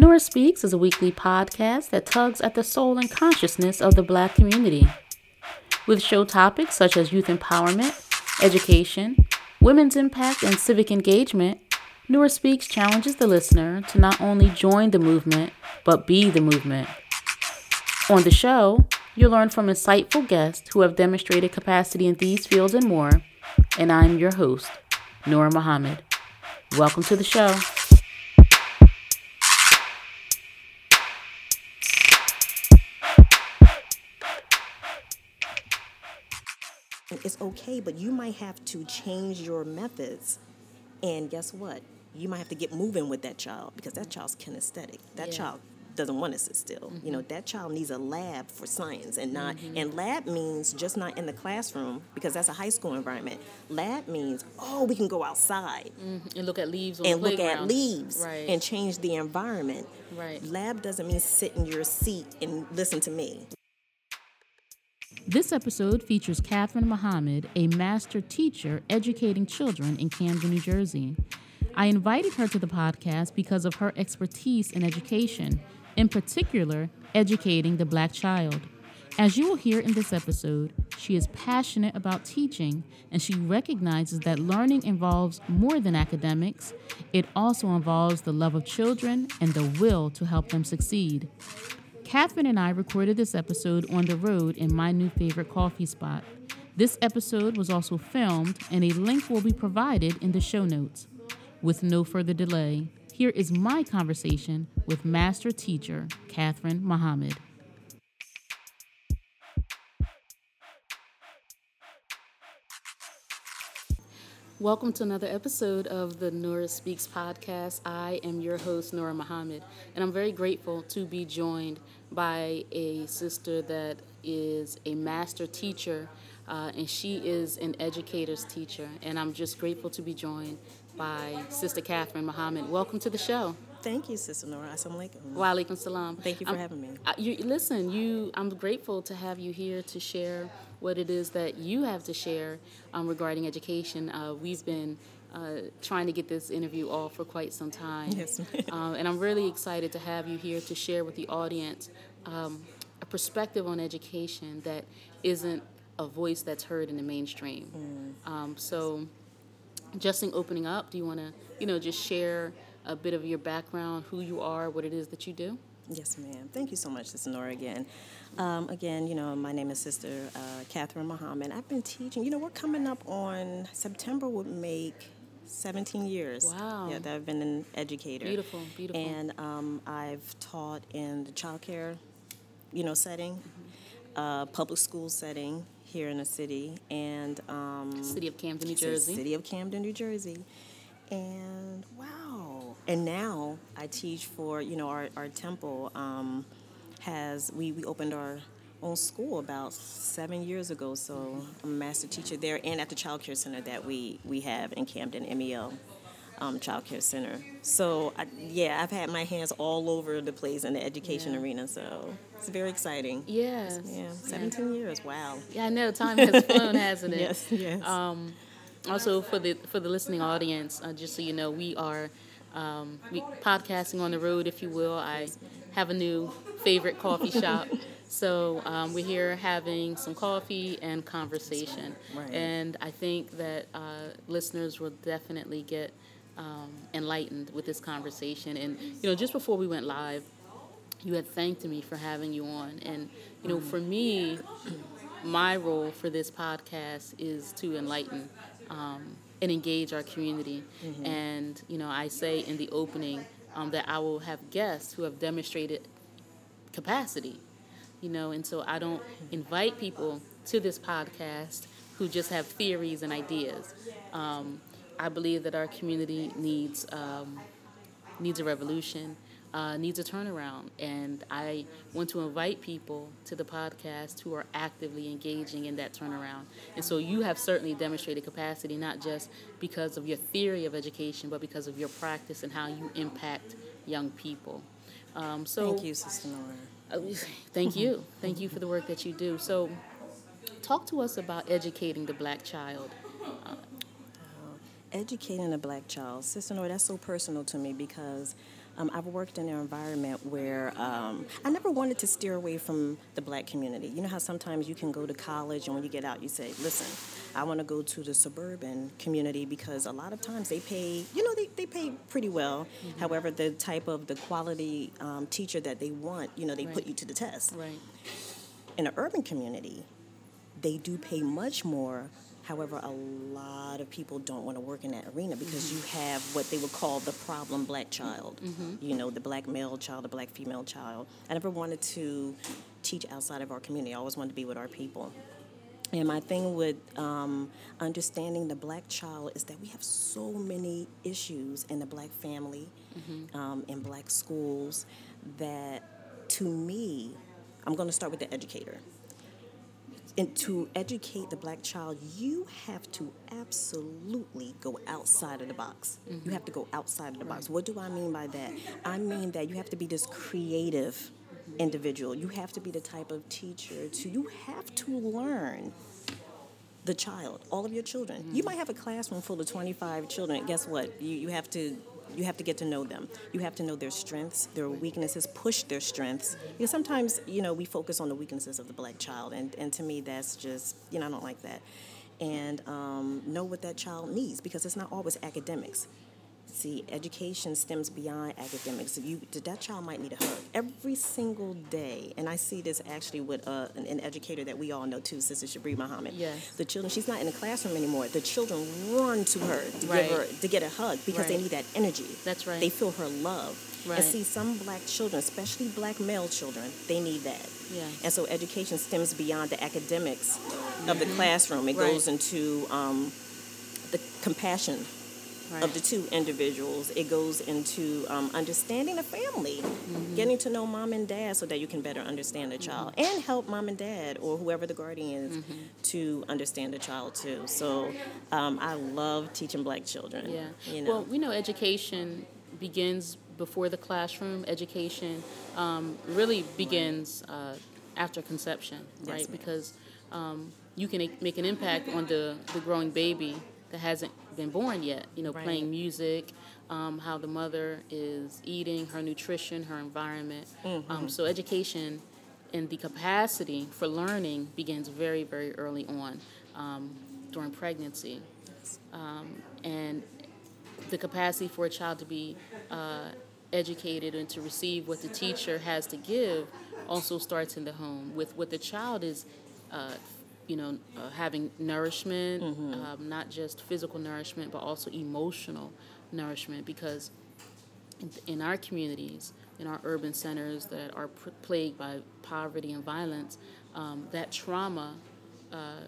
Nora Speaks is a weekly podcast that tugs at the soul and consciousness of the black community. With show topics such as youth empowerment, education, women's impact, and civic engagement, Nora Speaks challenges the listener to not only join the movement, but be the movement. On the show, you'll learn from insightful guests who have demonstrated capacity in these fields and more, and I'm your host, Nora Muhammad. Welcome to the show. It's okay, but you might have to change your methods. And guess what? You might have to get moving with that child because that child's kinesthetic. That Yeah. child doesn't want to sit still. You mm-hmm. know, that child needs a lab for science and not mm-hmm. and lab means just not in the classroom because that's a high school environment. Lab means, oh, we can go outside mm-hmm. And look at leaves and look at leaves Right. and change the environment. Right. Lab doesn't mean sit in your seat and listen to me. This episode features Catherine Muhammad, a master teacher educating children in Camden, New Jersey. I invited her to the podcast because of her expertise in education, in particular, educating the black child. As you will hear in this episode, she is passionate about teaching and she recognizes that learning involves more than academics. It also involves the love of children and the will to help them succeed. Catherine and I recorded this episode on the road in my new favorite coffee spot. This episode was also filmed, and a link will be provided in the show notes. With no further delay, here is my conversation with master teacher Catherine Muhammad. Welcome to another episode of the Nora Speaks podcast. I am your host, Nora Muhammad, and I'm very grateful to be joined by a sister that is a master teacher, uh, and she is an educator's teacher. And I'm just grateful to be joined by Sister Catherine Muhammad. Welcome to the show. Thank you, Sister Nora. Assalamu alaikum. Wa alaikum salam. Thank you for having me. you listen. You, I'm grateful to have you here to share what it is that you have to share um, regarding education. Uh, we've been uh, trying to get this interview off for quite some time, Yes, ma'am. um, and I'm really excited to have you here to share with the audience um, a perspective on education that isn't a voice that's heard in the mainstream. Mm. Um, so, just in opening up, do you want to, you know, just share a bit of your background, who you are, what it is that you do? Yes, ma'am. Thank you so much, Sister Nora, again. Um, again, you know, my name is Sister uh, Catherine Muhammad. I've been teaching, you know, we're coming up on September would make 17 years. Wow. Yeah, that I've been an educator. Beautiful, beautiful. And um, I've taught in the childcare, you know, setting, Mm-hmm. uh, public school setting here in the city, and um, City of Camden, New Jersey. City of Camden, New Jersey. And wow. And now I teach for, you know, our, our temple um, has, we, we opened our own school about seven years ago. So I'm a master teacher there and at the child care center that we, we have in Camden, MEL. Um, child care center. So I, yeah, I've had my hands all over the place in the education Yeah. arena. So it's very exciting. Yes. Yeah, 17 years. Wow. Yeah, I know time has flown, hasn't it? Yes, yes. Um, also, for the for the listening audience, uh, just so you know, we are um, we podcasting on the road, if you will. I have a new favorite coffee shop. So um, we're here having some coffee and conversation, Right. and I think that uh, listeners will definitely get um, enlightened with this conversation. And you know, just before we went live, you had thanked me for having you on, and you know, for me, my role for this podcast is to enlighten um, and engage our community. And you know, I say in the opening um, that I will have guests who have demonstrated capacity. You know, and so I don't invite people to this podcast who just have theories and ideas. Um, I believe that our community needs um, needs a revolution, uh, needs a turnaround. And I want to invite people to the podcast who are actively engaging in that turnaround. And so you have certainly demonstrated capacity, not just because of your theory of education, but because of your practice and how you impact young people. Um, so Thank you, Sister Nora. uh, Thank you. Thank you for the work that you do. So, talk to us about educating the black child. Educating a black child, Sister Nora, that's so personal to me because Um, I've worked in an environment where um, I never wanted to steer away from the black community. You know how sometimes you can go to college and when you get out, you say, listen, I want to go to the suburban community because a lot of times they pay, you know, they, they pay pretty well. Mm-hmm. However, the type of the quality um, teacher that they want, you know, they right. put you to the test. Right. In an urban community, they do pay much more However, a lot of people don't want to work in that arena because mm-hmm. you have what they would call the problem black child. Mm-hmm. You know, the black male child, the black female child. I never wanted to teach outside of our community. I always wanted to be with our people. And my thing with um, understanding the black child is that we have so many issues in the black family, mm-hmm. um, in black schools, that to me, I'm going to start with the educator and to educate the black child, you have to absolutely go outside of the box. Mm-hmm. You have to go outside of the right. box. What do I mean by that? I mean that you have to be this creative individual. You have to be the type of teacher to you have to learn the child, all of your children. Mm-hmm. You might have a classroom full of 25 children. Guess what? You, you have to you have to get to know them. You have to know their strengths, their weaknesses, push their strengths. Because sometimes, you know, we focus on the weaknesses of the black child, and, and to me, that's just, you know, I don't like that. And um, know what that child needs because it's not always academics. See, education stems beyond academics. You, that child might need a hug every single day, and I see this actually with uh, an, an, educator that we all know too, Sister Shabri Muhammad. Yes. The children, she's not in the classroom anymore. The children run to her to right. give her to get a hug because right. they need that energy. That's right. They feel her love. Right. And see, some black children, especially black male children, they need that. Yeah. And so education stems beyond the academics mm-hmm. of the mm-hmm. classroom. It goes into um, the compassion right. of the two individuals. It goes into um, understanding a family, mm-hmm. getting to know mom and dad so that you can better understand the mm-hmm. child mm-hmm. and help mom and dad or whoever the guardian is mm-hmm. to understand the child too. So um, I love teaching black children. Yeah. You know. Well, we know education begins before the classroom. Education um, really begins uh, after conception, right? Yes, because um, you can make an impact on the, the growing baby that hasn't been born yet. You know, right. playing music, um, how the mother is eating, her nutrition, her environment. Mm-hmm. Um, so education and the capacity for learning begins very, very early on um, during pregnancy. Um, and the capacity for a child to be uh, educated and to receive what the teacher has to give also starts in the home with what the child is uh, you know, uh, having nourishment, mm-hmm. um, not just physical nourishment, but also emotional nourishment. Because in, in our communities, in our urban centers that are pr- plagued by poverty and violence, um, that trauma uh,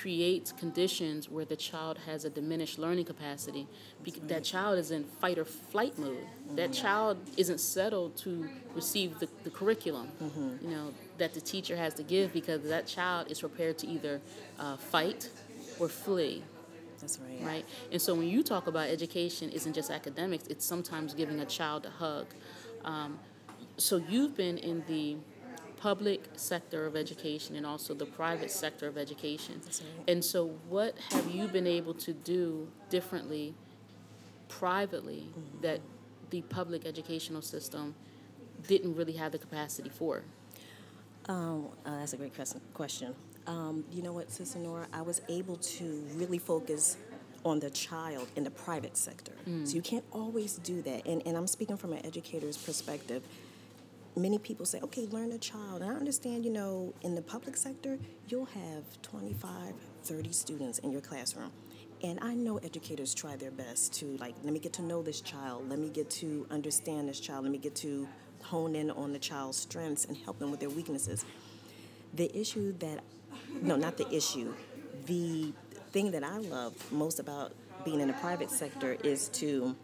creates conditions where the child has a diminished learning capacity. right. That child is in fight or flight mode. Mm-hmm. That child isn't settled to receive the, the curriculum, mm-hmm. you know, that the teacher has to give because that child is prepared to either uh, fight or flee. That's right. Right? And so when you talk about education, isn't just academics, it's sometimes giving a child a hug. Um, so you've been in the public sector of education and also the private sector of education. And so, what have you been able to do differently, privately, mm-hmm. that the public educational system didn't really have the capacity for? Um, uh, that's a great question. Um, you know what, Sister Nora? I was able to really focus on the child in the private sector. Mm. So you can't always do that. And, and I'm speaking from an educator's perspective many people say, okay, learn a child. And I understand, you know, in the public sector, you'll have 25, 30 students in your classroom. And I know educators try their best to, like, let me get to know this child, let me get to understand this child, let me get to hone in on the child's strengths and help them with their weaknesses. The issue that, no, not the issue, the thing that I love most about being in the private sector is to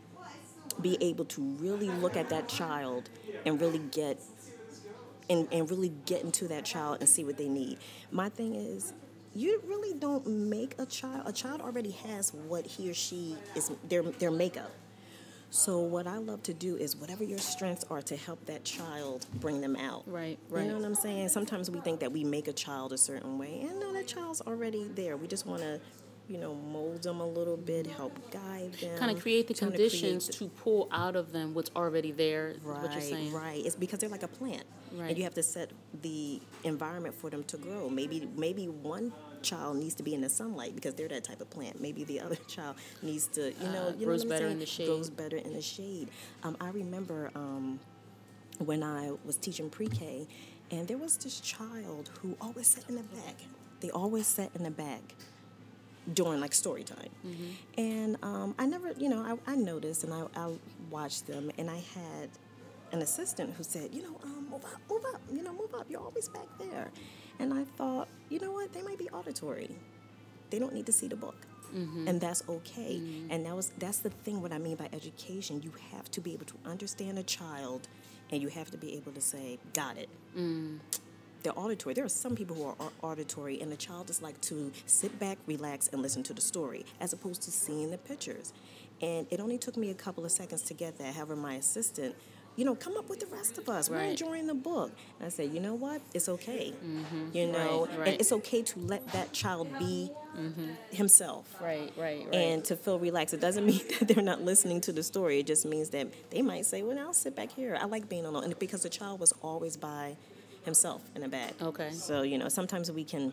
be able to really look at that child and really get and, and really get into that child and see what they need. My thing is you really don't make a child a child already has what he or she is their their makeup. So what I love to do is whatever your strengths are to help that child bring them out. Right, right. You know what I'm saying? Sometimes we think that we make a child a certain way, and no, that child's already there. We just want to you know, mold them a little bit, help guide them. Kind of create the trying to create conditions the- to pull out of them what's already there. Is what you're Right, saying. right. It's because they're like a plant, Right. and you have to set the environment for them to grow. Maybe, maybe one child needs to be in the sunlight because they're that type of plant. Maybe the other child needs to, you know, Uh, you grows I'm better in the shade. Grows better in the shade. Um, I remember um, when I was teaching pre-K, and there was this child who always sat in the back. They always sat in the back during like story time. And um, I never, you know, I, I noticed and I, I watched them, and I had an assistant who said, you know, um, move up, move up, you know, move up. You're always back there. And I thought, you know what? They might be auditory. They don't need to see the book. And that's okay. And that was that's the thing what I mean by education. You have to be able to understand a child and you have to be able to say, got it they're auditory. There are some people who are auditory, and the child is like to sit back, relax, and listen to the story, as opposed to seeing the pictures. And it only took me a couple of seconds to get that. However, my assistant, you know, come up with the rest of us. We're Right. enjoying the book. And I said, you know what? It's okay. Mm-hmm. You know, Right, right. and it's okay to let that child be mm-hmm. himself. Right, right, right. And to feel relaxed. It doesn't mean that they're not listening to the story. It just means that they might say, well, I'll sit back here. I like being alone. And because the child was always by himself in a bag. Okay. So, you know, sometimes we can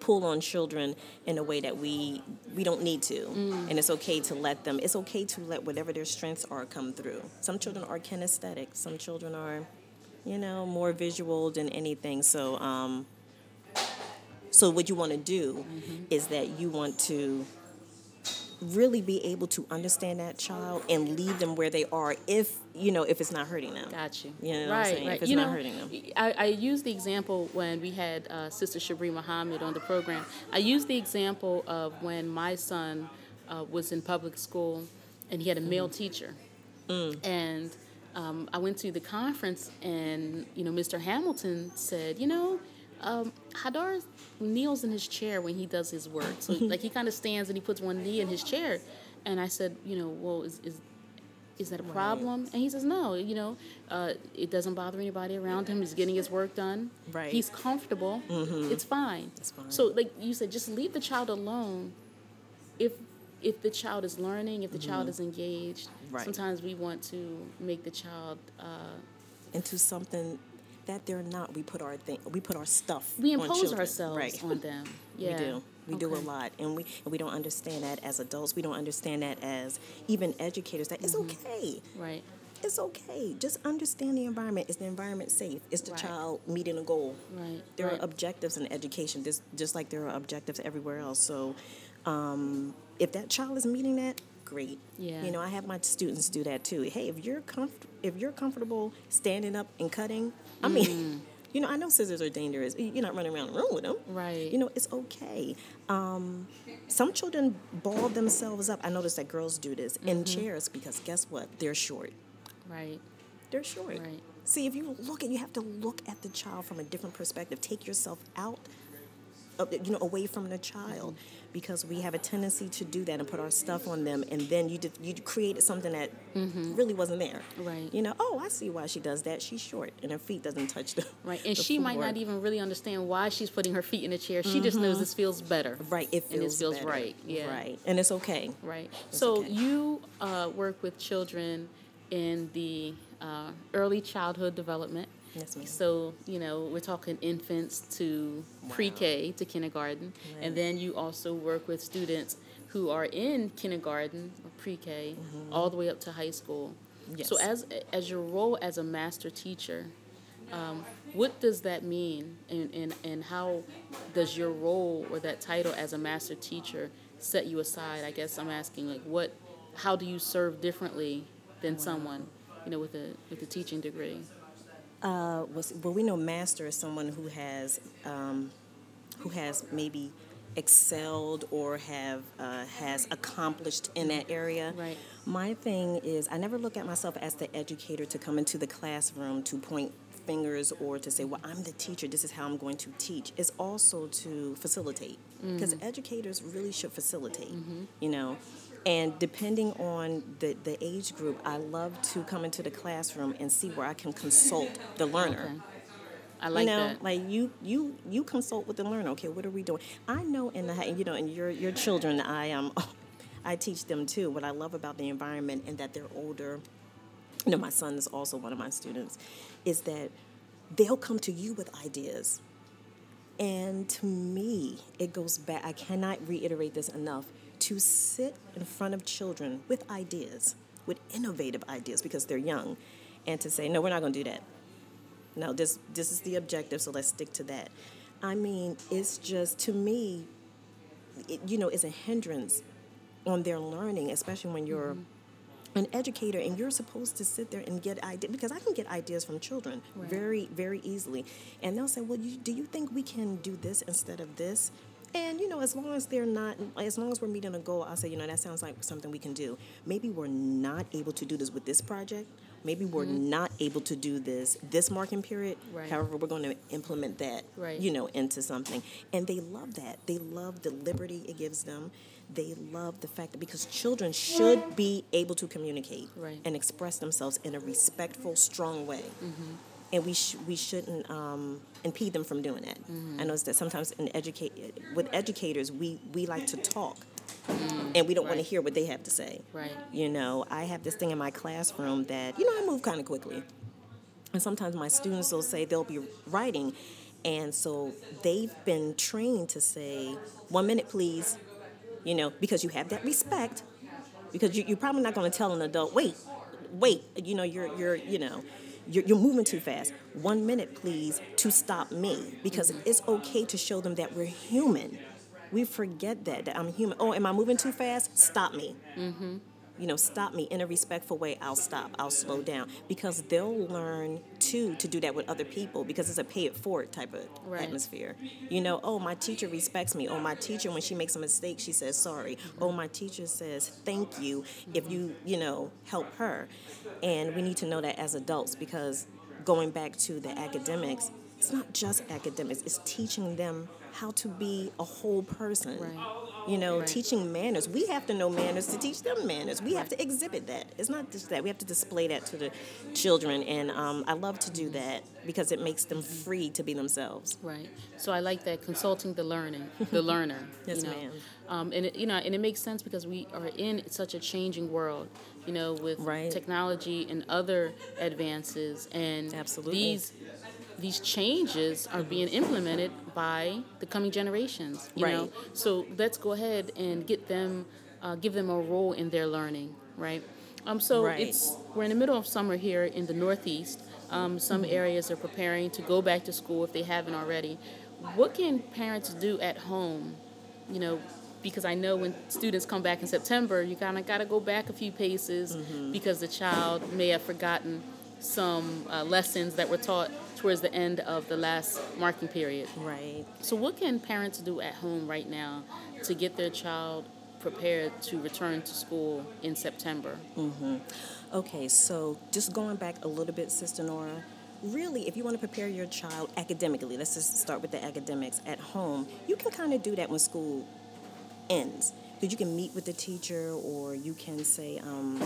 pull on children in a way that we we don't need to. And it's okay to let them it's okay to let whatever their strengths are come through. Some children are kinesthetic. Some children are you know more visual than anything. So um so what you want to do is that you want to really be able to understand that child and leave them where they are if you know if it's not hurting them Got you. You know what I'm right, saying? right. If it's you not know, hurting them. I, I used the example when we had uh, Sister Shabri Muhammad on the program. I used the example of when my son uh, was in public school and he had a male Mm-hmm. teacher. Mm. And um, I went to the conference and, you know, Mr. Hamilton said, you know, um, Hadar kneels in his chair when he does his work. So, like, he kind of stands and he puts one knee in his chair. And I said, you know, well, is, is is that a problem? And he says, no, you know, uh, it doesn't bother anybody around him. He's getting his work done. Right. He's comfortable. It's fine. It's fine. So, like you said, just leave the child alone. If if the child is learning, if the child is engaged, Right. sometimes we want to make the child. Uh, into something that they're not. We put our thing, we put our stuff. we impose children. ourselves right. on them. Yeah. We do. We do a lot, and we and we don't understand that as adults. We don't understand that as even educators. That it's Mm-hmm. okay. Right. It's okay. Just understand the environment. Is the environment safe? Is the Right. child meeting a goal? Right. There right. are objectives in education, just just like there are objectives everywhere else. So, um, if that child is meeting that, great. Yeah. You know, I have my students do that too. Hey, if you're comfort, if you're comfortable standing up and cutting, I Mm. mean, you know, I know scissors are dangerous. You're not running around the room with them. Right. You know, it's okay. Um, some children ball themselves up. I notice that girls do this in Mm-hmm. chairs because guess what? They're short. right. They're short. Right. See, if you look at, you have to look at the child from a different perspective. Take yourself out, of, you know, away from the child, because we have a tendency to do that and put our stuff on them, and then you did, you created something that really wasn't there. Right. You know, oh, I see why she does that. She's short, and her feet doesn't touch the Right. And the she might not even really understand why she's putting her feet in a chair. She just knows this feels better. Right, it And feels it feels better. right. Yeah. right, and it's okay. Right. so okay. you uh, work with children in the uh, early childhood development. Yes. So you know we're talking infants to pre-K to kindergarten, and then you also work with students who are in kindergarten or pre-K all the way up to high school. So Mm-hmm. As as your role as a master teacher, um, what does that mean, and, and and how does your role or that title as a master teacher set you aside? I guess I'm asking like what, how do you serve differently than someone, you know, with a with a teaching degree? Uh, was, well, we know master is someone who has um, who has maybe excelled or have uh, has accomplished in that area. Right. My thing is, I never look at myself as the educator to come into the classroom to point fingers or to say, "Well, I'm the teacher. This is how I'm going to teach." It's also to facilitate because educators really should facilitate. You know. And depending on the, the age group, I love to come into the classroom and see where I can consult the learner Okay. I like you know, that. Like you, you, you consult with the learner. Okay, what are we doing? I know in the you know, in your your children, I um, I teach them too. What I love about the environment and that they're older. You know, my son is also one of my students. Is that they'll come to you with ideas. And to me, it goes back, I cannot reiterate this enough to sit in front of children with ideas, with innovative ideas because they're young, and to say, no, we're not going to do that. No, this, this is the objective, so let's stick to that. I mean, it's just, to me, it, you know, it's a hindrance on their learning, especially when you're Mm-hmm. an educator and you're supposed to sit there and get ideas because I can get ideas from children Right. very very easily and they'll say well you, do you think we can do this instead of this and you know as long as they're not as long as we're meeting a goal I'll say you know that sounds like something we can do maybe we're not able to do this with this project maybe we're not able to do this this marking period Mm-hmm. Right. however we're going to implement that Right. you know into something and they love that they love the liberty it gives them they love the fact that because children should be able to communicate Right. and express themselves in a respectful, strong way. Mm-hmm. And we, sh- we shouldn't um, impede them from doing that. Mm-hmm. I notice that sometimes in educate with educators, we, we like to talk Mm. and we don't want to hear what they have to say. Right. You know, I have this thing in my classroom that, you know, I move kind of quickly. And sometimes my students will say they'll be writing. And so they've been trained to say, one minute, please, you know, because you have that respect. Because you, you're probably not going to tell an adult, wait, wait, you know, you're, you're you know, you're, you're moving too fast. One minute, please, to stop me. Because mm-hmm. it's okay to show them that we're human. We forget that, that I'm human. Oh, am I moving too fast? Stop me mm-hmm. You know, stop me in a respectful way, I'll stop, I'll slow down. Because they'll learn too to do that with other people because it's a pay it forward type of Right. atmosphere. You know, oh, my teacher respects me. Oh, my teacher, when she makes a mistake, she says sorry. Oh, my teacher says thank you if you, you know, help her. And we need to know that as adults because going back to the academics, it's not just academics, it's teaching them how to be a whole person. Right. You know, Right. teaching manners. We have to know manners to teach them manners. We have to exhibit that. It's not just that. We have to display that to the children. And um, I love to do that because it makes them free to be themselves. Right. So I like that consulting the learning, the learner. Yes, you know. ma'am. Um, and it, you know, and it makes sense because we are in such a changing world. You know, with Right. technology and other advances, and Absolutely. these these changes are being implemented by the coming generations. You know, so let's go ahead and get them, uh, give them a role in their learning. Right. Um, so Right. it's we're in the middle of summer here in the Northeast. Um, some areas are preparing to go back to school if they haven't already. What can parents do at home? You know, because I know when students come back in September, you kind of got to go back a few paces because the child may have forgotten some uh, lessons that were taught towards the end of the last marking period. Right. So, what can parents do at home right now to get their child prepared to return to school in September? Okay, so just going back a little bit, Sister Nora, really, if you want to prepare your child academically, let's just start with the academics at home, you can kind of do that when school ends. Because you can meet with the teacher, or you can say, um,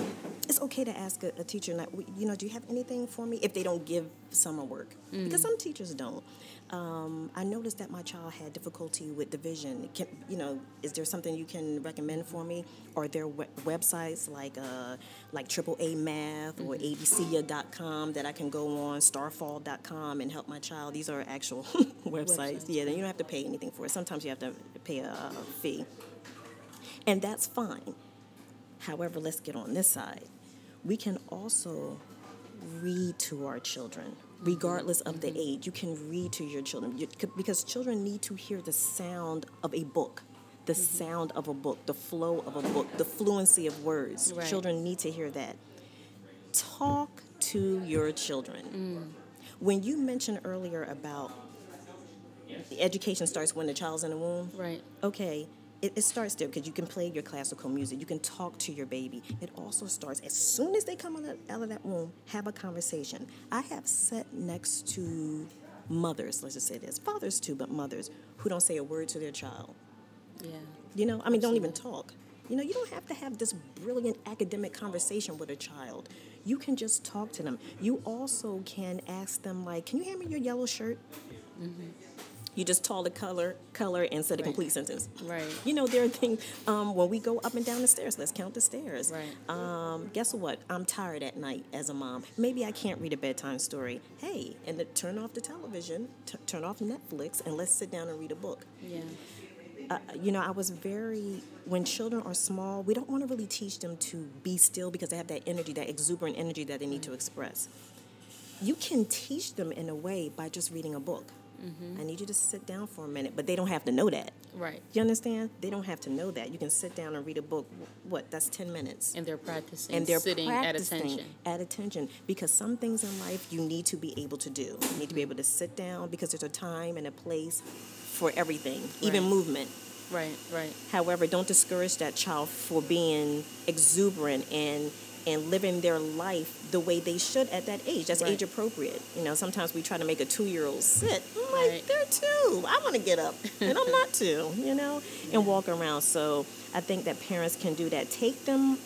it's okay to ask a, a teacher, not, you know, do you have anything for me? If they don't give summer work, because some teachers don't. Um, I noticed that my child had difficulty with division. Can, you know, is there something you can recommend for me? Are there we- websites like uh, like AAA Math or abcya.com that I can go on, starfall.com and help my child? These are actual websites. Websites. Yeah, then you don't have to pay anything for it. Sometimes you have to pay a, a fee. And that's fine. However, let's get on this side. We can also read to our children, regardless of the mm-hmm. age. You can read to your children because children need to hear the sound of a book, the mm-hmm. sound of a book, the flow of a book, the fluency of words. Right. Children need to hear that. Talk to your children. Mm. When you mentioned earlier about the education starts when the child's in the womb, Right. okay, it, it starts there because you can play your classical music. You can talk to your baby. It also starts as soon as they come out of, out of that womb, have a conversation. I have sat next to mothers, let's just say this, fathers too, but mothers who don't say a word to their child. Yeah. You know, I mean, don't even talk. You know, you don't have to have this brilliant academic conversation with a child. You can just talk to them. You also can ask them like, "Can you hand me your yellow shirt?" Mm-hmm. You just tell the color, color, and said a complete sentence. Right. You know, there are things um, when we go up and down the stairs. Let's count the stairs. Right. Um, guess what? I'm tired at night as a mom. Maybe I can't read a bedtime story. Hey, and then turn off the television, t- turn off Netflix, and let's sit down and read a book. Yeah. Uh, you know, I was very, when children are small, we don't want to really teach them to be still because they have that energy, that exuberant energy that they need to express. You can teach them in a way by just reading a book. I need you to sit down for a minute, but they don't have to know that. Right. You understand? They don't have to know that. You can sit down and read a book. What? That's 10 minutes. And they're practicing And they're sitting practicing at attention. At attention. Because some things in life you need to be able to do. You need to be mm-hmm. able to sit down because there's a time and a place for everything, even movement. Right, right. However, don't discourage that child for being exuberant and and living their life the way they should at that age. That's Right. age appropriate. You know, sometimes we try to make a two year old sit. I'm like, Right. they're two. I want to get up, and I'm not two. You know, and walk around. So I think that parents can do that. Take them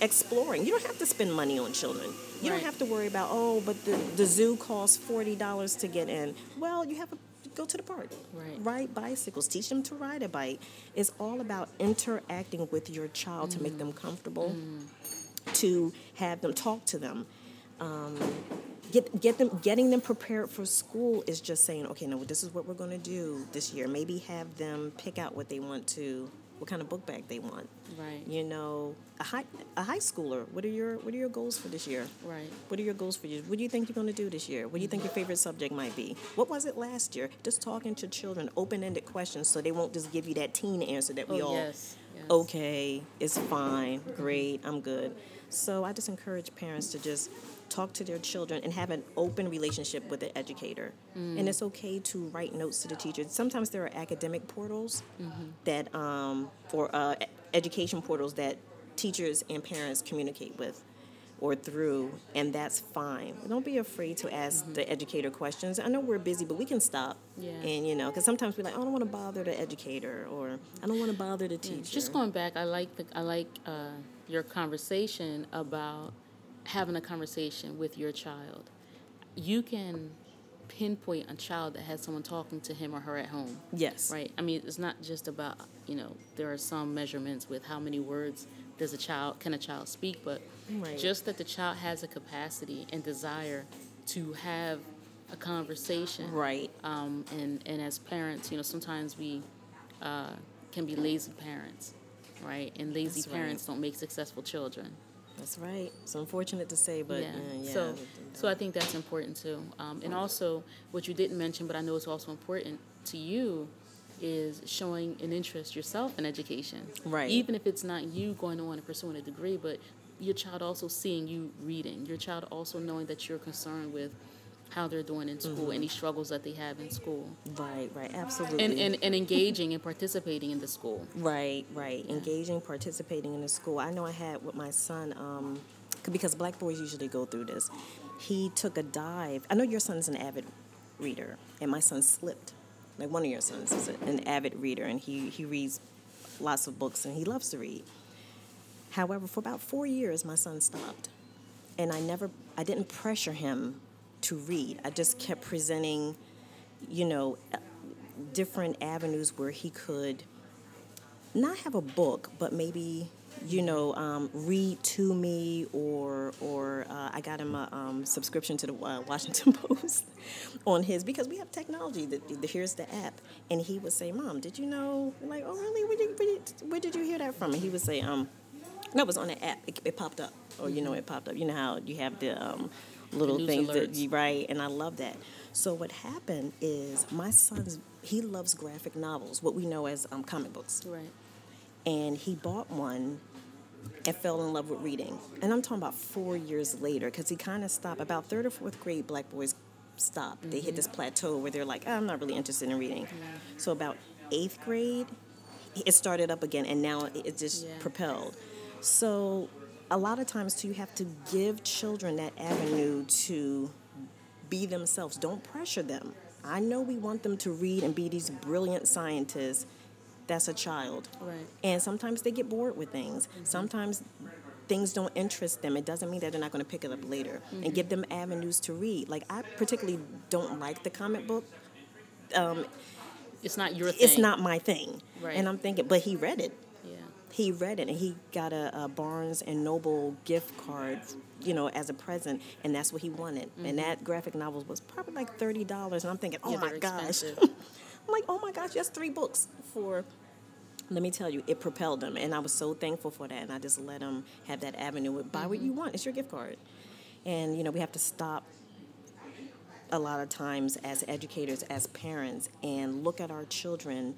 exploring. You don't have to spend money on children. You Right. don't have to worry about oh, but the the zoo costs forty dollars to get in. Well, you have to go to the park. Right. Ride bicycles. Teach them to ride a bike. It's all about interacting with your child to make mm. them comfortable. Mm. To have them talk to them. Um, get get them getting them prepared for school is just saying okay no this is what we're going to do this year maybe have them pick out what they want to what kind of book bag they want Right. you know a high a high schooler what are your what are your goals for this year Right. what are your goals for you what do you think you're going to do this year what do you think your favorite subject might be what was it last year just talking to children open-ended questions so they won't just give you that teen answer that we Oh, all yes. yes. okay, it's fine, great, I'm good. So I just encourage parents to just talk to their children and have an open relationship with the educator. And it's okay to write notes to the teacher. Sometimes there are academic portals that, um, or uh, education portals that teachers and parents communicate with or through, and that's fine. Don't be afraid to ask the educator questions. I know we're busy, but we can stop. Yeah. And you know, because sometimes we're like, oh, I don't want to bother the educator, or I don't want to bother the teacher. Just going back, I like the I like uh, your conversation about having a conversation with your child. You can pinpoint a child that has someone talking to him or her at home. Yes. Right. I mean, it's not just about you know there are some measurements with how many words does a child can a child speak, but Right. just that the child has a capacity and desire to have a conversation. Right. Um, and and as parents, you know, sometimes we uh, can be lazy parents, right? And lazy That's right. parents don't make successful children. That's right. It's unfortunate to say, but yeah. uh, yeah. So, so I think that's important too. Um, and also, what you didn't mention, but I know it's also important to you, is showing an interest yourself in education. Right. Even if it's not you going on and pursuing a degree, but your child also seeing you reading. Your child also knowing that you're concerned with how they're doing in school, any struggles that they have in school, right, right, absolutely. and, and, and engaging and participating in the school. right, right. Engaging, participating in the school. I know I had with my son, um, because black boys usually go through this. He took a dive. I know your son's an avid reader, and my son slipped. Like one of your sons is an avid reader, and he, he reads lots of books, and he loves to read. However, for about four years, my son stopped, and I never, I didn't pressure him to read. I just kept presenting, you know, different avenues where he could not have a book, but maybe you know um, read to me, or or uh, I got him a um, subscription to the uh, Washington Post on his because we have technology. Here's the app, and he would say, "Mom, did you know?" I'm like, "Oh, really? Where did, where did, where did you hear that from?" And he would say, "Um, no, it was on the app. It, it popped up, or you know, it popped up. You know how you have the um, little things that you write, and I love that. So what happened is my son's he loves graphic novels, what we know as um, comic books Right. and he bought one and fell in love with reading. And I'm talking about four years later, because he kind of stopped. About third or fourth grade, black boys stop. They hit this plateau where they're like, "Ah, I'm not really interested in reading. So about eighth grade, it started up again, and now it- it just Yeah. propelled. So a lot of times too, you have to give children that avenue to be themselves. Don't pressure them. I know we want them to read and be these brilliant scientists. That's a child. Right. And sometimes they get bored with things. Sometimes things don't interest them, it doesn't mean that they're not going to pick it up later. Mm-hmm. And give them avenues to read. Like I particularly don't like the comic book. It's not your thing. It's not my thing. Right. And I'm thinking, but he read it. He read it, and he got a, a Barnes and Noble gift card, you know, as a present, and that's what he wanted. And that graphic novel was probably like thirty dollars, and I'm thinking, oh Mm-hmm. Yeah, my gosh. I'm like, oh my gosh, just three books for. Let me tell you, it propelled him, and I was so thankful for that. And I just let him have that avenue. With, Buy what you want; it's your gift card. And you know, we have to stop a lot of times as educators, as parents, and look at our children.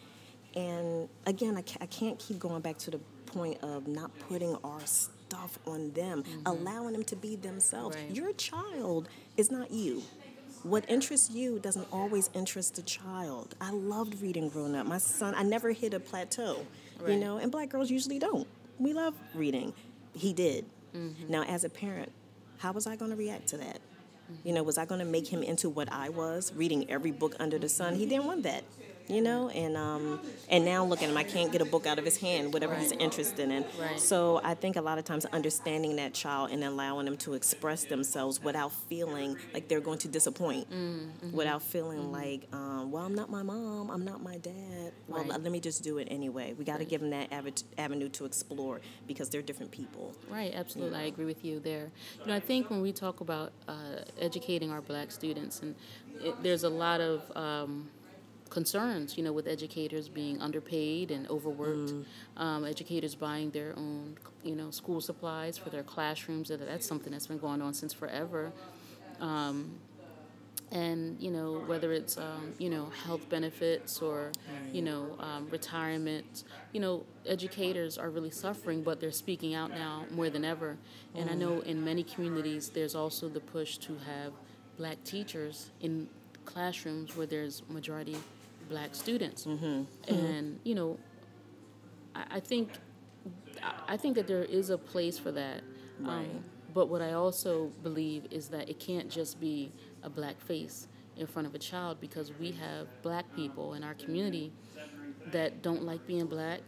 And again, I, ca- I can't keep going back to the point of not putting our stuff on them, mm-hmm. allowing them to be themselves. Right. Your child is not you. What interests you doesn't always interest the child. I loved reading growing up. My son, I never hit a plateau, you know, and black girls usually don't. We love reading. He did. Mm-hmm. Now, as a parent, how was I going to react to that? You know, was I going to make him into what I was, reading every book under the sun? He didn't want that, you know. And um, and now look at him. I can't get a book out of his hand, whatever he's interested in. Right. So I think a lot of times understanding that child and allowing them to express themselves without feeling like they're going to disappoint, Mm-hmm. without feeling like, um, well, I'm not my mom, I'm not my dad. Well, Right. let me just do it anyway. We got to give them that ave- avenue to explore because they're different people. Right, absolutely. I agree with you there. You know, I think when we talk about uh, educating our black students, and it, there's a lot of um, concerns, you know, with educators being underpaid and overworked, um, educators buying their own, you know, school supplies for their classrooms. That's something that's been going on since forever. Um, and you know whether it's um, you know health benefits or you know um, retirement you know educators are really suffering but they're speaking out now more than ever and i know in many communities there's also the push to have black teachers in classrooms where there's majority black students and you know I, I think I- think that there is a place for that. Right. Um, but what I also believe is that it can't just be a black face in front of a child because we have black people in our community that don't like being black.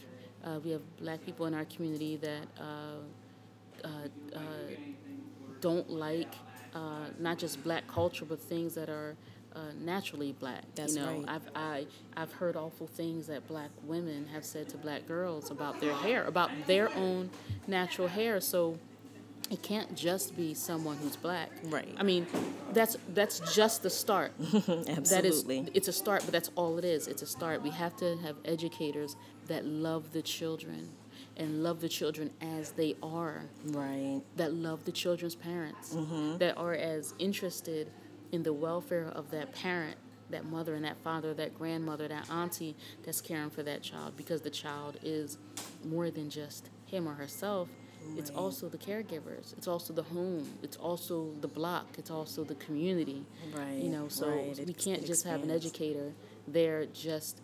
Uh, we have black people in our community that uh, uh, uh, don't like uh, not just black culture, but things that are uh, naturally black. That's you know, right. I've I, I've heard awful things that black women have said to black girls about their hair, about their own natural hair. So it can't just be someone who's black. Right. I mean, that's that's just the start. Absolutely. That is, it's a start, but that's all it is. It's a start. We have to have educators that love the children and love the children as they are right. that love the children's parents, Mm-hmm. that are as interested in the welfare of that parent, that mother and that father, that grandmother, that auntie that's caring for that child because the child is more than just him or herself. It's also the caregivers. It's also the home. It's also the block. It's also the community. Right, You know, so right. We can't just have an educator there just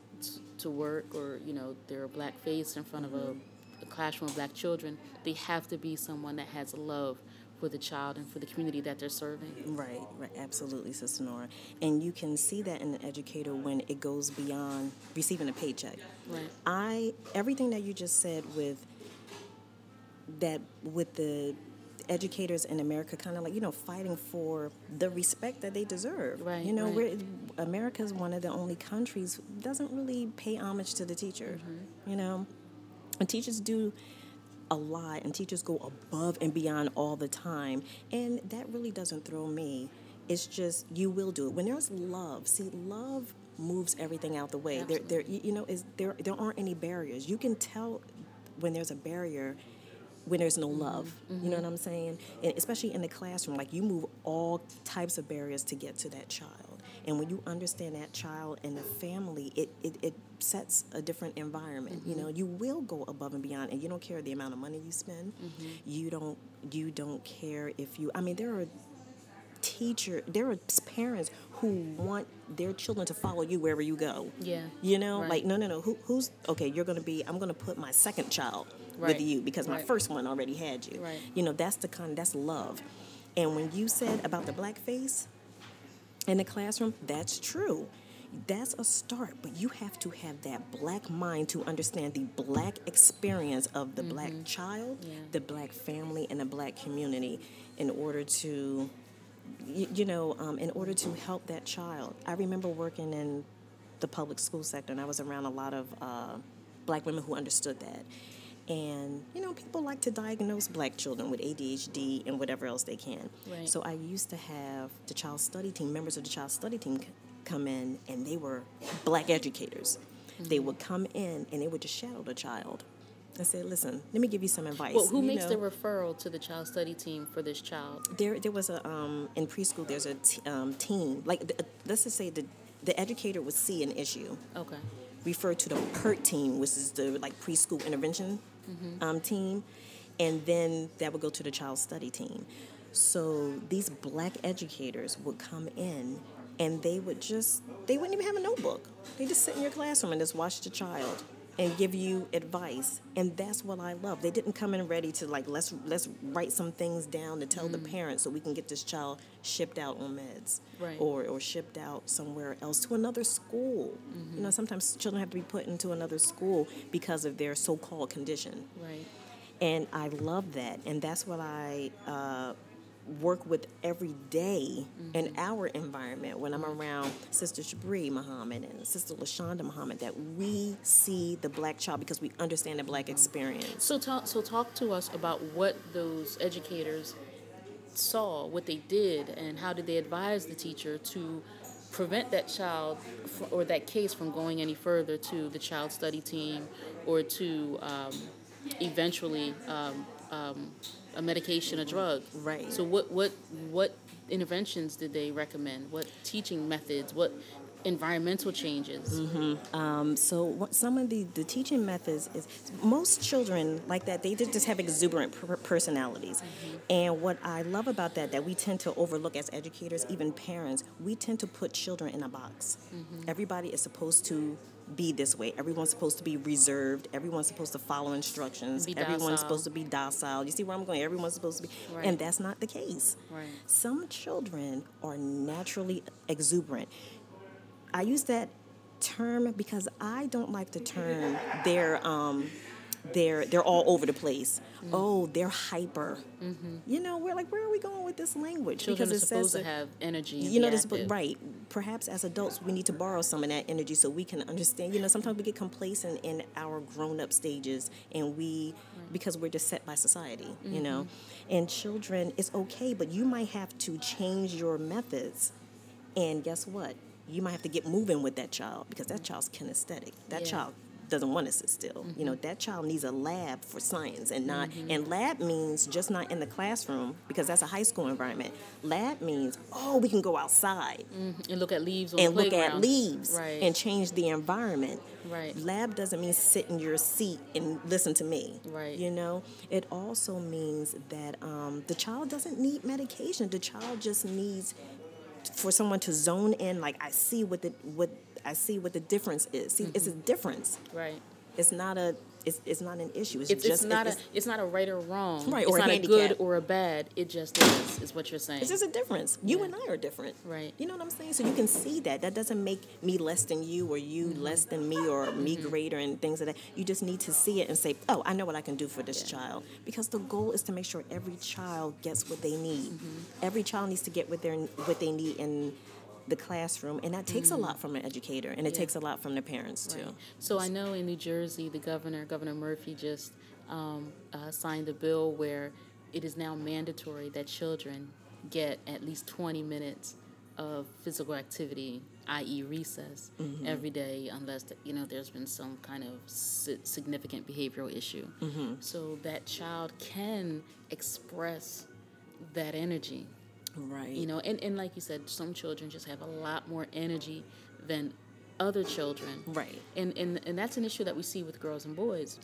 to work or, you know, they're a black face in front of a, mm-hmm. a classroom of black children. They have to be someone that has love for the child and for the community that they're serving. Right, right, absolutely, Sister Nora. And you can see that in an educator when it goes beyond receiving a paycheck. Right. I everything that you just said with that with the educators in America kind of like you know fighting for the respect that they deserve. Right, You know, right. we're America is one of the only countries doesn't really pay homage to the teacher. Mm-hmm. You know, and teachers do a lot and teachers go above and beyond all the time. And that really doesn't throw me. It's just you will do it. When there's love see love moves everything out the way. Absolutely. there, there you you know is there there aren't any barriers. You can tell when there's a barrier when there's no mm-hmm. love. You mm-hmm. know what i'm saying? And especially in the classroom like you move all types of barriers to get to that child and when you understand that child and the family it, it, it sets a different environment. You mm-hmm. know you will go above and beyond and you don't care the amount of money you spend. Mm-hmm. You don't you don't care if you i mean there are teacher there are parents who want their children to follow you wherever you go. Yeah. you know? Right. like no no no. Who, who's okay you're to be i'm to put my second child Right. with you because my first one already had you. Right. you know that's the kind that's love. And when you said about the black face in the classroom that's true that's a start, but you have to have that black mind to understand the black experience of the black child, Yeah. the black family, and the black community in order to, you, you know, um, in order to help that child. I remember working in the public school sector, and I was around a lot of uh, black women who understood that. And you know, people like to diagnose black children with ADHD and whatever else they can. Right. So I used to have the child study team, members of the child study team, c- come in, and they were black educators. They Mm-hmm. would come in and they would just shadow the child I said, "Listen, let me give you some advice." Well, who You makes know, the referral to the child study team for this child? there, there was a um, in preschool. There's a t- um, team. Like, the, let's just say the the educator would see an issue, Okay. refer to the PIRT team, which is the like preschool intervention um, team, and then that would go to the child study team. So these black educators would come in and they would just they wouldn't even have a notebook. They just sit in your classroom and just watch the child and give you advice. And that's what I love. They didn't come in ready to like let's let's write some things down to tell the parents so we can get this child shipped out on meds Right. or or shipped out somewhere else to another school. You know, sometimes children have to be put into another school because of their so-called condition, Right. and I love that, and that's what I uh, work with every day in our environment when I'm around Sister Shabri Muhammad and Sister Lashonda Muhammad. That we see the black child because we understand the black experience. So talk. So talk to us about what those educators saw, what they did, and how did they advise the teacher to prevent that child or that case from going any further to the child study team or to um, eventually um, um, a medication, a drug. Right. So what what what interventions did they recommend? What teaching methods? What environmental changes? Mm-hmm. Um, so what some of the, the teaching methods is most children like that they ju- just have exuberant per- personalities mm-hmm. and what i love about that that we tend to overlook as educators even parents we tend to put children in a box mm-hmm. everybody is supposed to be this way. Everyone's supposed to be reserved. Everyone's supposed to follow instructions. Everyone's supposed to be docile. You see where i'm going? Everyone's supposed to be. Right. and that's not the case. Right. some children are naturally exuberant. I use that term because I don't like the term they're um they're they're all over the place. Mm. Oh, they're hyper. You know, we're like, where are we going with this language? Mm-hmm. Children because are it supposed says to have energy. You know this right perhaps as adults we need to borrow some of that energy so we can understand you know sometimes we get complacent in our grown-up stages and we because we're just set by society you know Mm-hmm. and children it's okay but you might have to change your methods and guess what you might have to get moving with that child because that child's kinesthetic that Yeah. child doesn't want to sit still you know mm-hmm. that child needs a lab for science and not mm-hmm. and lab means just not in the classroom because that's a high school environment lab means oh we can go outside mm-hmm, And look at leaves and look at leaves Right. and change the environment. Right. Lab doesn't mean sit in your seat and listen to me. Right. You know, it also means that um, the child doesn't need medication. The child just needs for someone to zone in. Like I see what the what I see what the difference is. See, it's a Mm-hmm. difference. Right. It's not a. It's, it's not an issue. It's, It's, just it's not it's, a it's not a right or wrong. Right, It's or a not a good or a bad. It just is. Is what you're saying. It's just a difference. You Yeah. and I are different. Right. You know what I'm saying? So you can see that. That doesn't make me less than you or you Mm-hmm. less than me or me greater and things like that. You just need to see it and say, oh, I know what I can do for this child. Because the goal is to make sure every child gets what they need. Mm-hmm. Every child needs to get what, their, what they need in the classroom. And that takes a lot from an educator and it Mm-hmm. Yeah. takes a lot from the parents too. So I know in New Jersey, the governor, Governor Murphy, just um, uh, signed a bill where it is now mandatory that children get at least 20 minutes of physical activity, i.e., recess, every day, unless you know there's been some kind of si- significant behavioral issue. So that child can express that energy Right. you know and, and like you said some children just have a lot more energy than other children Right. and, and and that's an issue that we see with girls and boys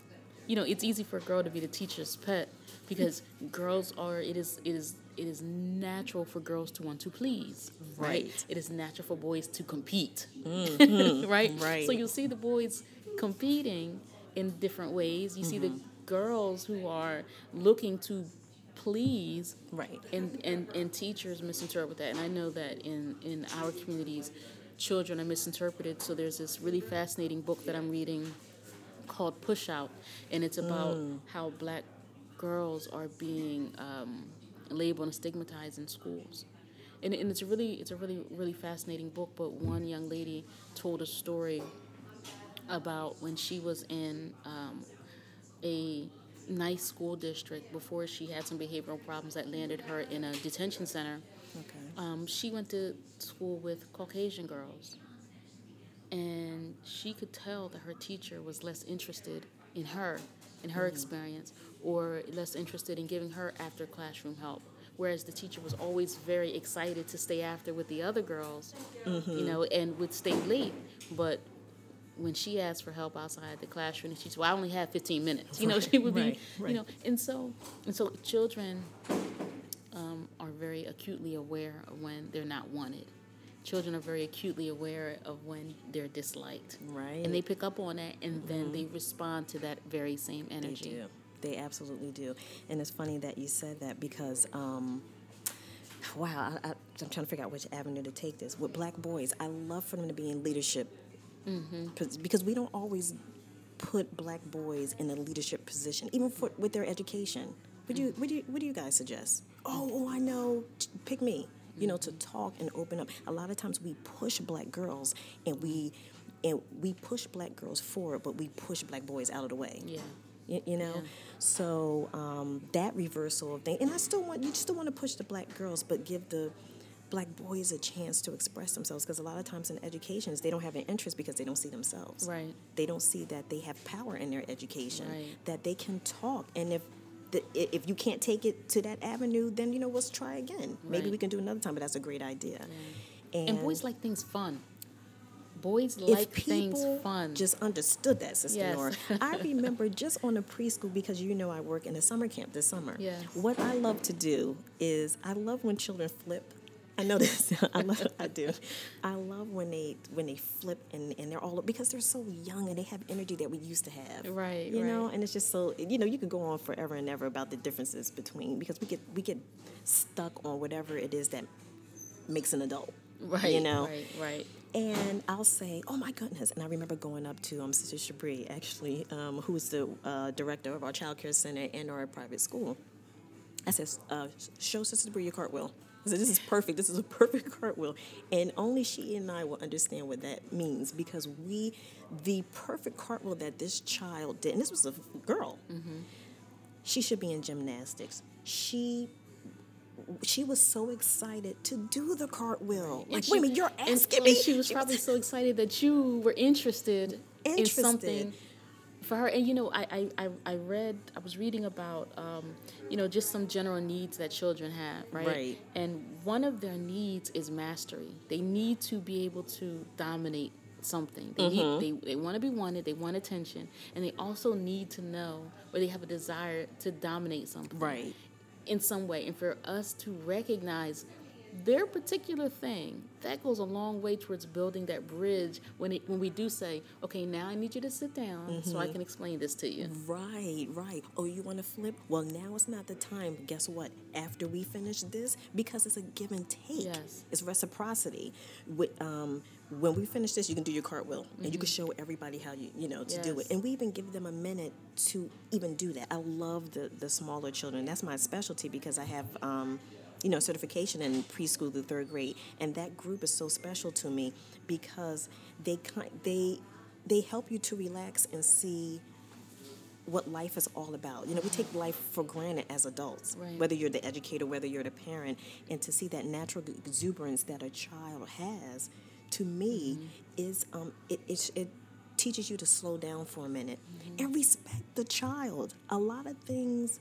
you know it's easy for a girl to be the teacher's pet because girls are it is it is it is natural for girls to want to please right, Right. it is natural for boys to compete right Mm-hmm. Right. so you'll see the boys competing in different ways you see the Mm-hmm. girls who are looking to please Right. and, and and teachers misinterpret that and i know that in in our communities children are misinterpreted. So there's this really fascinating book that I'm reading called Push Out, and it's about Mm. how black girls are being um, labeled and stigmatized in schools. And, and it's a really it's a really really fascinating book. But one young lady told a story about when she was in um, a nice school district before she had some behavioral problems that landed her in a detention center. Okay. Um, she went to school with Caucasian girls, and she could tell that her teacher was less interested in her, in her experience, or less interested in giving her after classroom help. Whereas the teacher was always very excited to stay after with the other girls, you know, and would stay late. But when she asked for help outside the classroom, she said, "Well, I only have 15 minutes." You know, she would be, right, right. you know, and so and so children um, are very acutely aware of when they're not wanted. Children are very acutely aware of when they're disliked. Right. And they pick up on that and then they respond to that very same energy. They do. They absolutely do. And it's funny that you said that because, um, wow, I, I, I'm trying to figure out which avenue to take this. With black boys, I love for them to be in leadership Mm-hmm. Cause, we don't always put black boys in a leadership position, even for with their education. What do you what do you what do you guys suggest? Oh, oh, I know. Pick me. You know, to talk and open up. A lot of times we push black girls and we and we push black girls forward, but we push black boys out of the way. Yeah. You, you know, Yeah. so um, that reversal of things, and I still want you still want to push the black girls, but give the black boys a chance to express themselves because a lot of times in educations they don't have an interest because they don't see themselves. Right. They don't see that they have power in their education, Right. that they can talk, and if the, if you can't take it to that avenue, then you know let's try again. Maybe we can do another time, but that's a great idea. And boys like things fun. Boys if like things fun. just understood that, Sister Yes. Nora. I remember just on a preschool because you know I work in a summer camp this summer. Yes. What I love to do is I love when children flip. I know this. I love. I do. I love when they when they flip and, and they're all because they're so young and they have energy that we used to have. Right, You know, and it's just so you know you could go on forever and ever about the differences between because we get we get stuck on whatever it is that makes an adult. right. You know. Right. Right. And I'll say, "Oh my goodness!" And I remember going up to um, Sister Shabri, actually, um, who's the uh, director of our child care center and our private school. I said, uh, "Show Sister Shabri your cartwheel." I said, "This is perfect. This is a perfect cartwheel." And only she and I will understand what that means because we, the perfect cartwheel that this child did, and this was a girl. Mm-hmm. She should be in gymnastics. She. She was so excited to do the cartwheel. Like, she- wait a minute, you're and- asking and me. she was probably so excited that you were interested, in something for her. And you know, I, I, I, read, I was reading about, um, you know, just some general needs that children have, right? Right. And one of their needs is mastery. They need to be able to dominate something. They Mm-hmm. need, they, they want to be wanted. They want attention, and they also need to know, or they have a desire to dominate something Right. in some way and for us to recognize their particular thing that goes a long way towards building that bridge when it, when we do say okay now i need you to sit down so i Mm-hmm. can explain this to you Right, right. Oh, you want to flip? Well, now is not the time. Guess what? After we finish this, because it's a give and take. Yes. It's reciprocity. With, um, when we finish this, you can do your cartwheel, and you can show everybody how you you know to do Mm-hmm. It. And we even give them a minute to even do that. I love the the smaller children. That's my specialty because I have. Um, you know, certification in preschool through third grade, and that group is so special to me because they kind they they help you to relax and see what life is all about. You know, we take life for granted as adults, Right. whether you're the educator, whether you're the parent, and to see that natural exuberance that a child has, to me, is um, it, it it teaches you to slow down for a minute and respect the child. A lot of things,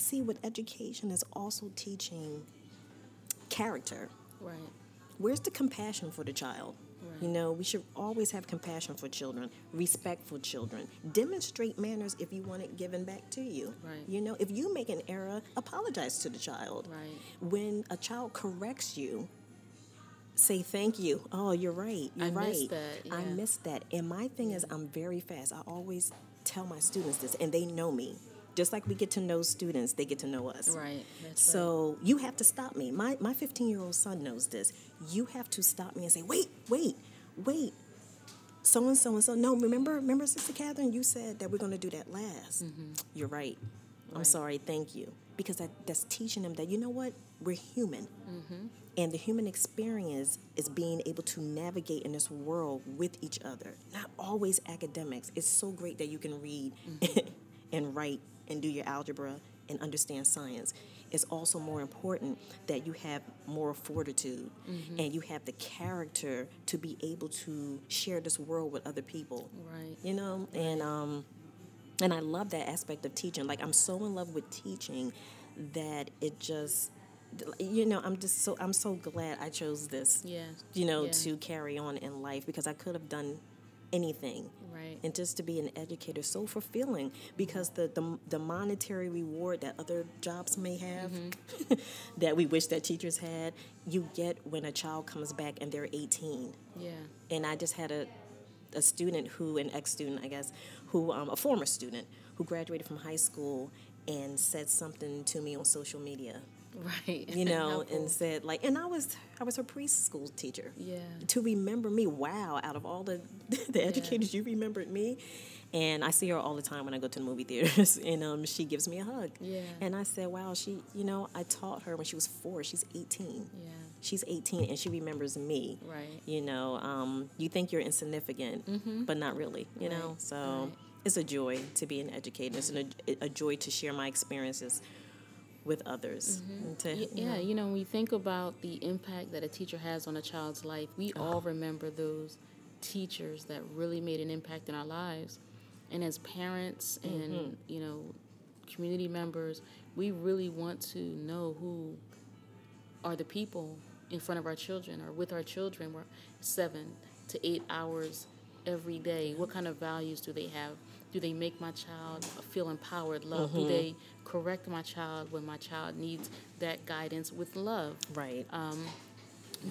see, what education is also teaching character. right Where's the compassion for the child? Right. You know, we should always have compassion for children, respect for children. Demonstrate manners if you want it given back to you. Right. You know, if you make an error, apologize to the child. Right. When a child corrects you, say thank you. Oh, you're right. You're I right. missed that, I missed that. And my thing is, I'm very fast. I always tell my students this, and they know me. Just like we get to know students, they get to know us. Right. So you have to stop me. My my 15 year old son knows this. You have to stop me and say, wait, wait, wait. So and so and so. No, remember, remember, Sister Catherine, you said that we're going to do that last. Mm-hmm. You're right. I'm sorry. Thank you. Because that, that's teaching them that you know what we're human, mm-hmm. and the human experience is being able to navigate in this world with each other. Not always academics. It's so great that you can read mm-hmm. and write and do your algebra and understand science. It's also more important that you have moral fortitude and you have the character to be able to share this world with other people. Right. You know, and um, and I love that aspect of teaching. Like I'm so in love with teaching that it just, you know, I'm just so I'm so glad I chose this. Yeah. You know, Yeah. to carry on in life because I could have done anything Right. and just to be an educator so fulfilling because the, the, the monetary reward that other jobs may have Mm-hmm. that we wish that teachers had you get when a child comes back and they're 18 Yeah. and i just had a, a student who an ex-student i guess who um, a former student who graduated from high school and said something to me on social media Right. you know cool. and said like and i was i was her preschool teacher Yeah. to remember me. Wow, out of all the the educators, you remembered me. And I see her all the time when I go to the movie theaters, and um, she gives me a hug. Yeah. And I said, "Wow, she, you know, I taught her when she was four. She's 18. Yeah. She's 18, and she remembers me. Right. You know, um, you think you're insignificant, but not really. You know, so right. it's a joy to be an educator. It's an, a, a joy to share my experiences with others. and to, you Yeah, know, you know, when we think about the impact that a teacher has on a child's life, we uh-huh. all remember those teachers that really made an impact in our lives. And as parents and, mm-hmm. you know, community members, we really want to know who are the people in front of our children or with our children. We're seven to eight hours every day. What kind of values do they have? Do they make my child feel empowered, love? Do they correct my child when my child needs that guidance with love? right.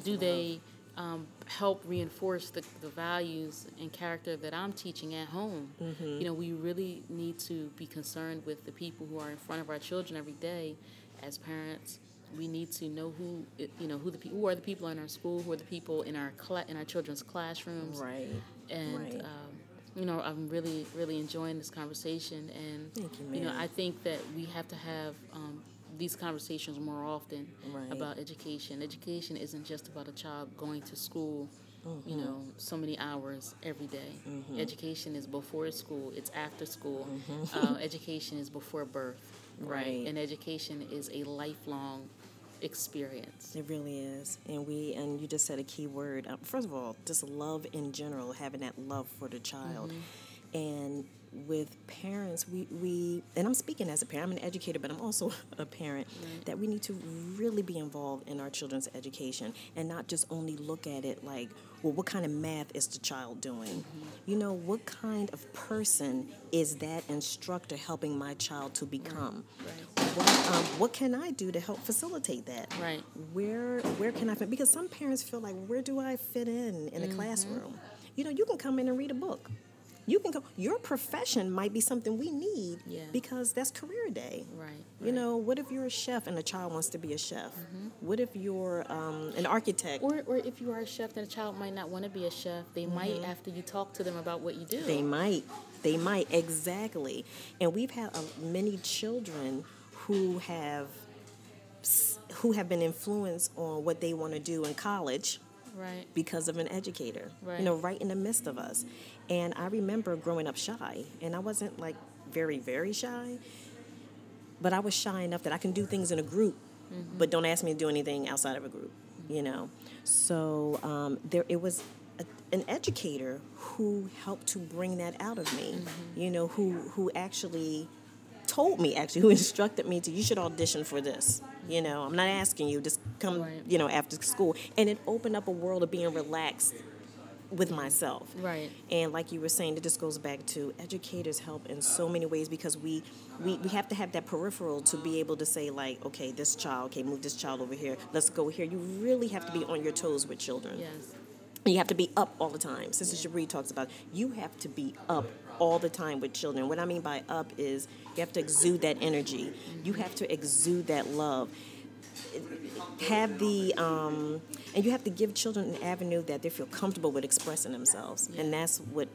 do they um, help reinforce the, the values and character that I'm teaching at home? You know, we really need to be concerned with the people who are in front of our children every day. As parents, we need to know who you know who the who are the people in our school, who are the people in our cla- in our children's classrooms, right. and Right. um, you know i'm really really enjoying this conversation and Thank you, know i think that we have to have um, these conversations more often Right. about education education isn't just about a child going to school you Mm-hmm. know so many hours every day. education is before school it's after school uh, education is before birth Mm-hmm. Right. and education is a lifelong experience. It really is, and we and you just said a key word. Um, first of all, just love in general, having that love for the child, and with parents, we we and I'm speaking as a parent. I'm an educator, but I'm also a parent. That we need to really be involved in our children's education and not just only look at it like, well, what kind of math is the child doing? You know, what kind of person is that instructor helping my child to become? right What, um, what can I do to help facilitate that? Right. Where where can I fit? Because some parents feel like, where do I fit in in the Mm-hmm. classroom? You know, you can come in and read a book. You can go. Your profession might be something we need Yeah. because that's career day. right You right. Mm-hmm. know, what if you're a chef and a child wants to be a chef? What if you're um, an architect? Or, or if you are a chef, then a child might not want to be a chef. They might after you talk to them about what you do. Mm-hmm. They might. They might exactly. And we've had uh, many children who have who have been influenced on what they want to do in college right. because of an educator. Right. You know, right in the midst of us. And I remember growing up shy, and I wasn't like very very shy, but I was shy enough that I can do things in a group, but don't ask me to do anything outside of a group. You know, so um, there it was. A, an educator who helped to bring that out of me, you know, who who actually told me actually who instructed me to you should audition for this you know i'm not asking you just come Right. you know after school and it opened up a world of being relaxed with myself Right. and like you were saying it just goes back to educators help in so many ways because we, we we have to have that peripheral to be able to say like okay this child okay move this child over here let's go here you really have to be on your toes with children Yes. You have to be up all the time. Sister yeah. Shabri talks about you have to be up all the time with children. What I mean by up is you have to exude that energy. You have to exude that love. Have the um, and you have to give children an avenue that they feel comfortable with expressing themselves, and that's what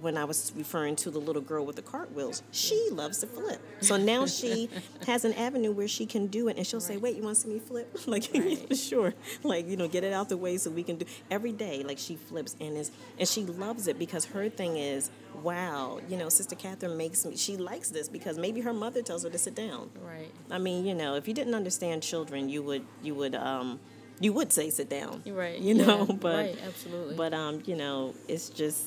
when I was referring to the little girl with the cartwheels, she loves to flip. So now she has an avenue where she can do it, and she'll right. say, "Wait, you want to see me flip?" like, right. sure. Like, you know, get it out the way so we can do every day. Like she flips and is, and she loves it because her thing is, wow, you know, Sister Catherine makes me. She likes this because maybe her mother tells her to sit down. Right. I mean, you know, if you didn't understand children, you would you would um you would say sit down. Right. You know, yeah. but right, absolutely. But um, you know, it's just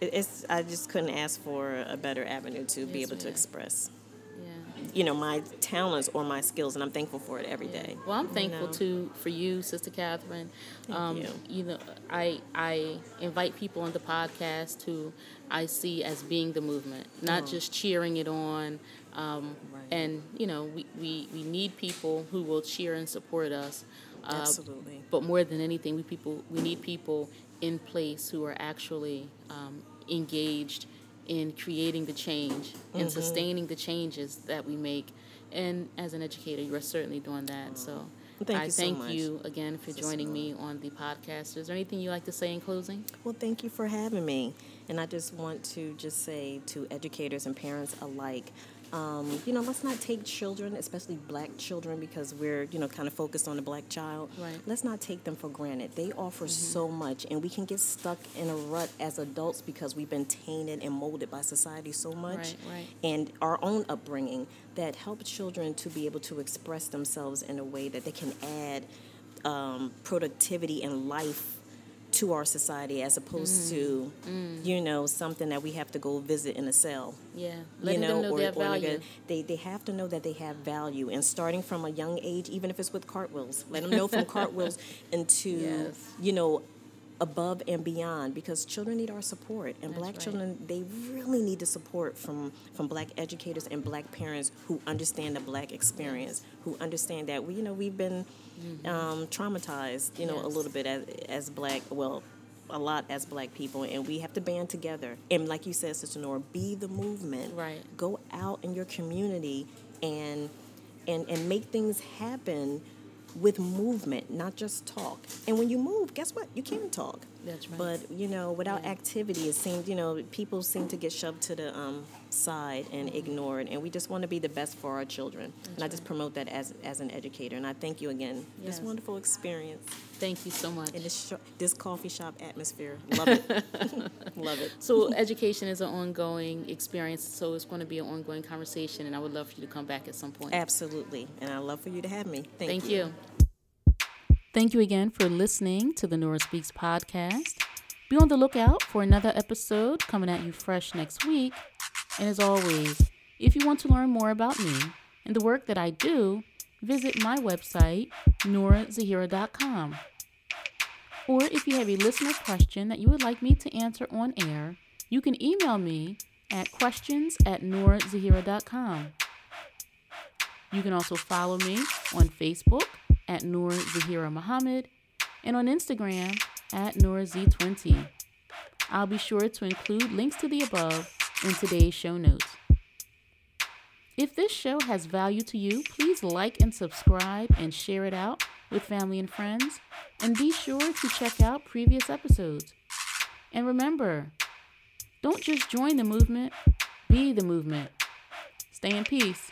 it's I just couldn't ask for a better avenue to yes, be able to express. Yeah. You know my talents or my skills, and I'm thankful for it every day. Well, I'm thankful you know? too for you, Sister Catherine. Thank um, you. you know, I I invite people on the podcast who I see as being the movement, not oh. just cheering it on. Um, right. And you know, we, we, we need people who will cheer and support us. Uh, Absolutely. But more than anything, we people we need people in place who are actually um, engaged in creating the change and mm-hmm. sustaining the changes that we make. And as an educator, you are certainly doing that. So thank I you thank so you again for joining me on the podcast. Is there anything you'd like to say in closing? Well, thank you for having me. And I just want to just say to educators and parents alike, um, you know, let's not take children, especially black children, because we're, you know, kind of focused on the black child. Right. Let's not take them for granted. They offer mm-hmm. so much, and we can get stuck in a rut as adults because we've been tainted and molded by society so much right, right. and our own upbringing that help children to be able to express themselves in a way that they can add um, productivity and life to our society as opposed mm. to mm. you know something that we have to go visit in a cell yeah Letting you know, them know or, their value. they they have to know that they have value and starting from a young age even if it's with cartwheels let them know from cartwheels into yes. you know above and beyond because children need our support and That's black right. children they really need the support from from black educators and black parents who understand the black experience who understand that we you know we've been mm-hmm. um, traumatized you know yes. a little bit as, as black well a lot as black people and we have to band together and like you said sister nora be the movement right go out in your community and and and make things happen with movement, not just talk. And when you move, guess what? You can talk. That's right. But you know, without yeah. activity, it seems you know people seem to get shoved to the um, side and ignored. And we just want to be the best for our children. That's and I just promote that as as an educator. And I thank you again. Yes. This wonderful experience. Thank you so much. And this sh- this coffee shop atmosphere, love it, love it. So education is an ongoing experience. So it's going to be an ongoing conversation. And I would love for you to come back at some point. Absolutely. And I'd love for you to have me. Thank, thank you. you. Thank you again for listening to the Nora Speaks podcast. Be on the lookout for another episode coming at you fresh next week. And as always, if you want to learn more about me and the work that I do, visit my website, norazahira.com. Or if you have a listener question that you would like me to answer on air, you can email me at questions at norazahira.com. You can also follow me on Facebook at Noor Zahira Muhammad and on Instagram at NoraZ20. I'll be sure to include links to the above in today's show notes. If this show has value to you, please like and subscribe and share it out with family and friends. And be sure to check out previous episodes. And remember, don't just join the movement, be the movement. Stay in peace.